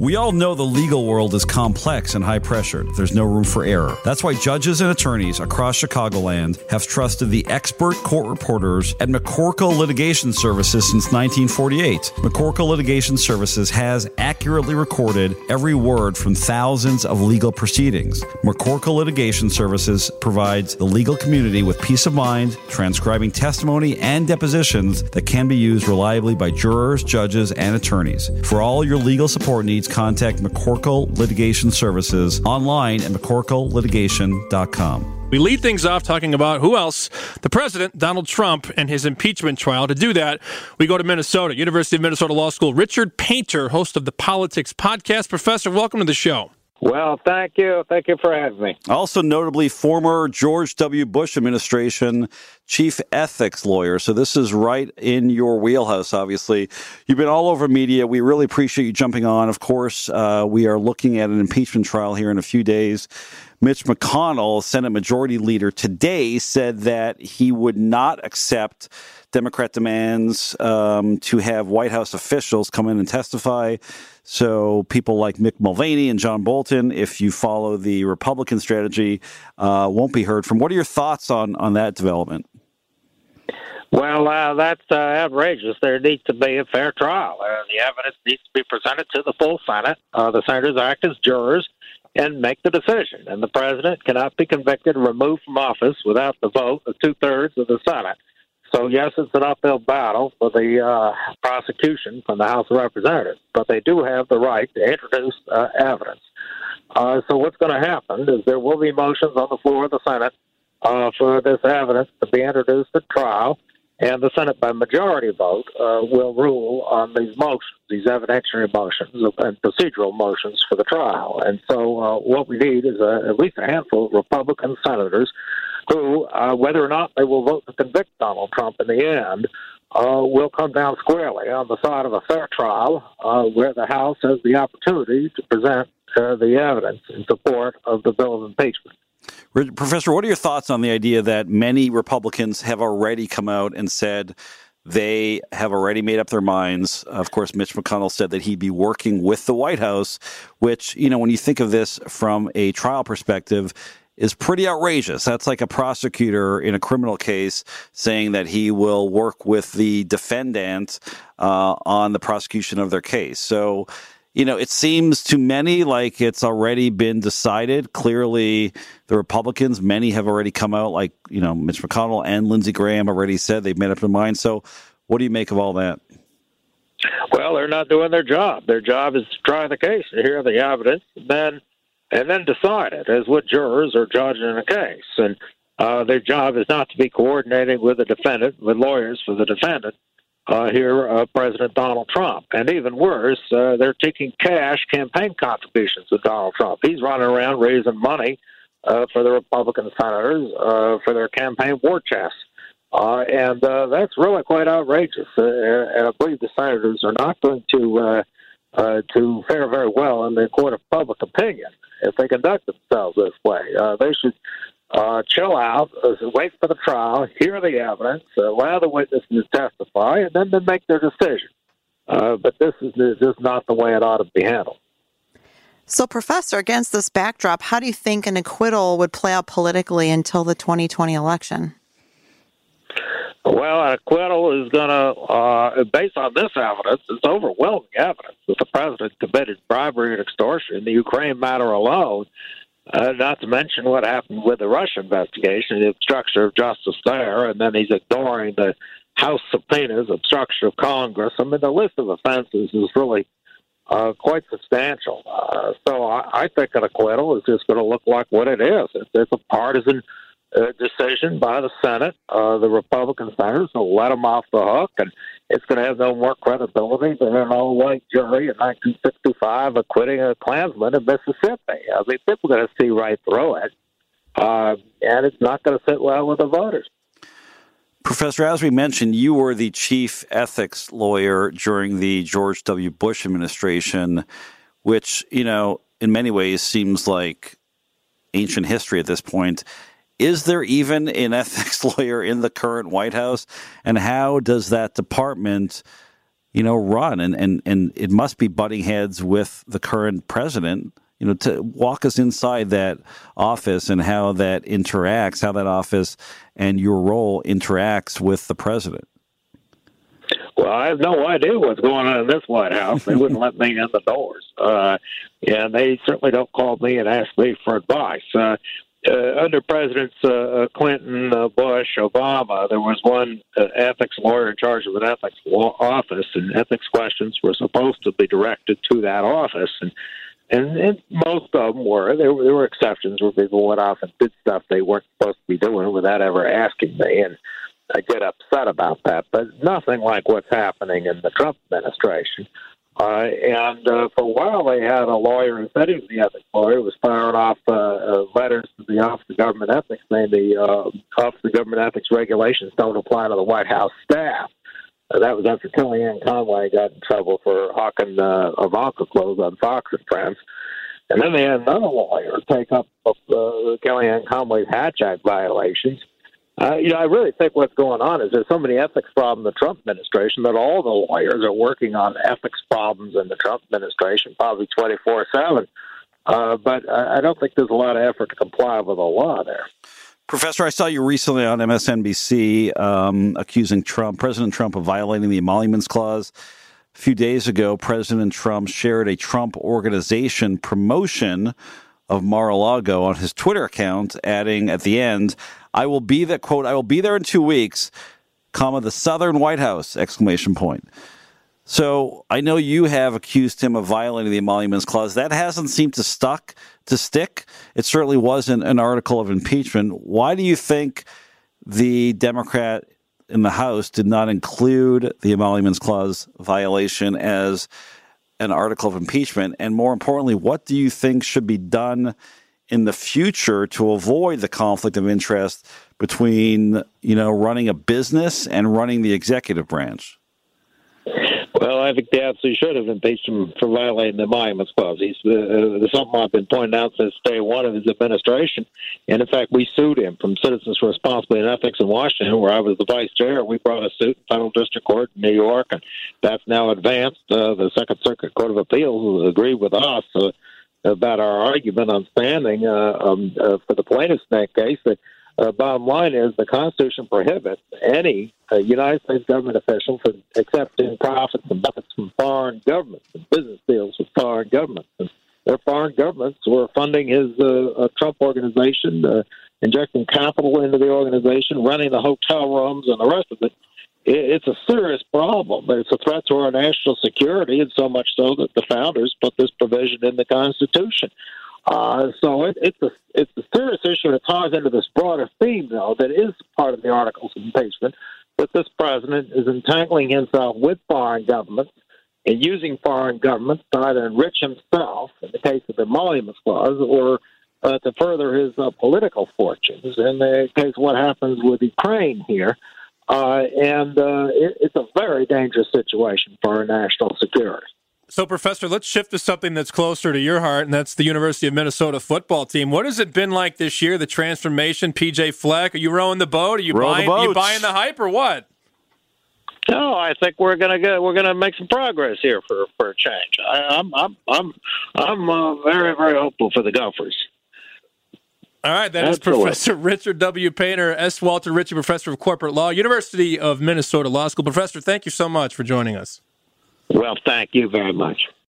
We all know the legal world is complex and high pressured. There's no room for error. That's why judges and attorneys across Chicagoland have trusted the expert court reporters at McCorkle Litigation Services since 1948. McCorkle Litigation Services has accurately recorded every word from thousands of legal proceedings. McCorkle Litigation Services provides the legal community with peace of mind, transcribing testimony and depositions that can be used reliably by jurors, judges, and attorneys. For all your legal support needs, contact McCorkle Litigation Services online at McCorkleLitigation.com. We lead things off talking about who else? The president, Donald Trump, and his impeachment trial. To do that, we go to Minnesota, University of Minnesota Law School. Richard Painter, host of the Politics Podcast. Professor, welcome to the show. Well, thank you. Thank you for having me. Also, notably, former George W. Bush administration chief ethics lawyer. So, this is right in your wheelhouse, obviously. You've been all over media. We really appreciate you jumping on. Of course, uh, we are looking at an impeachment trial here in a few days. Mitch McConnell, Senate Majority Leader, today said that he would not accept Democrat demands um, to have White House officials come in and testify. So people like Mick Mulvaney and John Bolton, if you follow the Republican strategy, uh, won't be heard from. What are your thoughts on on that development? Well, uh, that's uh, outrageous. There needs to be a fair trial. Uh, the evidence needs to be presented to the full Senate. Uh, the senators act as jurors and make the decision. And the president cannot be convicted or removed from office without the vote of two thirds of the Senate. So, yes, it's an uphill battle for the uh, prosecution from the House of Representatives, but they do have the right to introduce uh, evidence. Uh, so, what's going to happen is there will be motions on the floor of the Senate uh, for this evidence to be introduced at trial and the Senate by majority vote uh, will rule on these motions, these evidentiary motions and procedural motions for the trial. And so, uh, what we need is a, at least a handful of Republican senators who, uh, whether or not they will vote to convict Donald Trump in the end, uh, will come down squarely on the side of a fair trial, uh, where the House has the opportunity to present uh, the evidence in support of the bill of impeachment. Professor, what are your thoughts on the idea that many Republicans have already come out and said they have already made up their minds? Of course, Mitch McConnell said that he'd be working with the White House, which, you know, when you think of this from a trial perspective, is pretty outrageous. That's like a prosecutor in a criminal case saying that he will work with the defendant uh, on the prosecution of their case. So, you know, it seems to many like it's already been decided. Clearly, the Republicans, many have already come out, like, you know, Mitch McConnell and Lindsey Graham already said they've made up their mind. So, what do you make of all that? Well, they're not doing their job. Their job is to try the case and hear the evidence, and then and then decide it as what jurors are judging in a case. And uh, their job is not to be coordinating with the defendant, with lawyers for the defendant, uh, here, uh, President Donald Trump. And even worse, uh, they're taking cash campaign contributions to Donald Trump. He's running around raising money uh, for the Republican senators uh, for their campaign war chests. Uh, and uh, that's really quite outrageous. Uh, and I believe the senators are not going to uh, uh, to fare very well in the court of public opinion if they conduct themselves this way. Uh, they should uh, chill out, uh, wait for the trial, hear the evidence, uh, allow the witnesses to testify, and then, then make their decision. Uh, but this is just not the way it ought to be handled. So, Professor, against this backdrop, how do you think an acquittal would play out politically until the 2020 election? Well, an acquittal is going to, uh, based on this evidence, it's overwhelming evidence that the president committed bribery and extortion in the Ukraine matter alone. Uh, not to mention what happened with the Russia investigation, the obstruction of justice there, and then he's ignoring the House subpoenas, obstruction of Congress. I mean, the list of offenses is really uh, quite substantial. Uh, so I, I think an acquittal is just going to look like what it is. It's, it's a partisan uh, decision by the Senate, uh, the Republican senators will let them off the hook, and it's going to have no more credibility than an all-white jury in 1965 acquitting a Klansman in Mississippi. I mean, people are going to see right through it, uh, and it's not going to sit well with the voters. Professor, as we mentioned, you were the chief ethics lawyer during the George W. Bush administration, which, you know, in many ways seems like ancient history at this point. Is there even an ethics lawyer in the current White House? And how does that department you know, run, and and and it must be butting heads with the current president. You know, to walk us inside that office and how that interacts, how that office and your role interacts with the president. Well, I have no idea what's going on in this White House. They wouldn't let me in the doors, uh, and they certainly don't call me and ask me for advice. Uh, uh, under Presidents uh, uh, Clinton, uh, Bush, Obama, there was one uh, ethics lawyer in charge of an ethics law office, and ethics questions were supposed to be directed to that office. And and, and most of them were. There were, there were exceptions where people went off and did stuff they weren't supposed to be doing without ever asking me, and I get upset about that. But nothing like what's happening in the Trump administration. Uh, and uh, for a while, they had a lawyer who said he was the ethics lawyer who was firing off uh, uh, letters to the Office of Government Ethics saying the uh, Office of Government Ethics regulations don't apply to the White House staff. Uh, that was after Kellyanne Conway got in trouble for hawking uh, Ivanka clothes on Fox and Friends. And then they had another lawyer take up uh, Kellyanne Conway's Hatch Act violations uh, you know, I really think what's going on is there's so many ethics problems in the Trump administration that all the lawyers are working on ethics problems in the Trump administration, probably 24 7. Uh, but I don't think there's a lot of effort to comply with the law there. Professor, I saw you recently on MSNBC um, accusing Trump, President Trump, of violating the Emoluments Clause. A few days ago, President Trump shared a Trump organization promotion of Mar-a-Lago on his Twitter account, adding at the end, I will be that quote, I will be there in two weeks, comma, the Southern White House, exclamation point. So I know you have accused him of violating the emoluments clause. That hasn't seemed to stuck to stick. It certainly wasn't an article of impeachment. Why do you think the Democrat in the House did not include the emoluments clause violation as an article of impeachment? And more importantly, what do you think should be done in the future to avoid the conflict of interest between, you know, running a business and running the executive branch? Well, I think they absolutely should have impeached him for violating the Emoluments Clause. He's uh, uh, something I've been pointing out since day one of his administration. And in fact, we sued him from Citizens for Responsibility and Ethics in Washington, where I was the vice chair. We brought a suit in Federal District Court in New York, and that's now advanced. Uh, the Second Circuit Court of Appeals agreed with us. Uh, about our argument on standing uh, um, uh, for the plaintiffs in that case. The uh, bottom line is the Constitution prohibits any uh, United States government official from accepting profits and benefits from foreign governments and business deals with foreign governments. And their foreign governments were funding his uh, Trump organization, uh, injecting capital into the organization, running the hotel rooms, and the rest of it it's a serious problem. It's a threat to our national security, and so much so that the founders put this provision in the Constitution. Uh, so it, it's a it's a serious issue, it ties into this broader theme, though, that is part of the articles of impeachment. That this president is entangling himself with foreign governments and using foreign governments to either enrich himself, in the case of the Emoluments Clause, or uh, to further his uh, political fortunes. In the case what happens with Ukraine here, uh, and uh, it, it's a very dangerous situation for our national security. So, Professor, let's shift to something that's closer to your heart, and that's the University of Minnesota football team. What has it been like this year? The transformation, PJ Fleck. Are you rowing the boat? Are you Row buying? Are you buying the hype or what? No, I think we're gonna get we're gonna make some progress here for for a change. I, am I'm I'm I'm uh, very very hopeful for the Gophers. All right, that is Professor Richard W. Painter, S. Walter Richey, Professor of Corporate Law, University of Minnesota Law School. Professor, thank you so much for joining us. Well, thank you very much.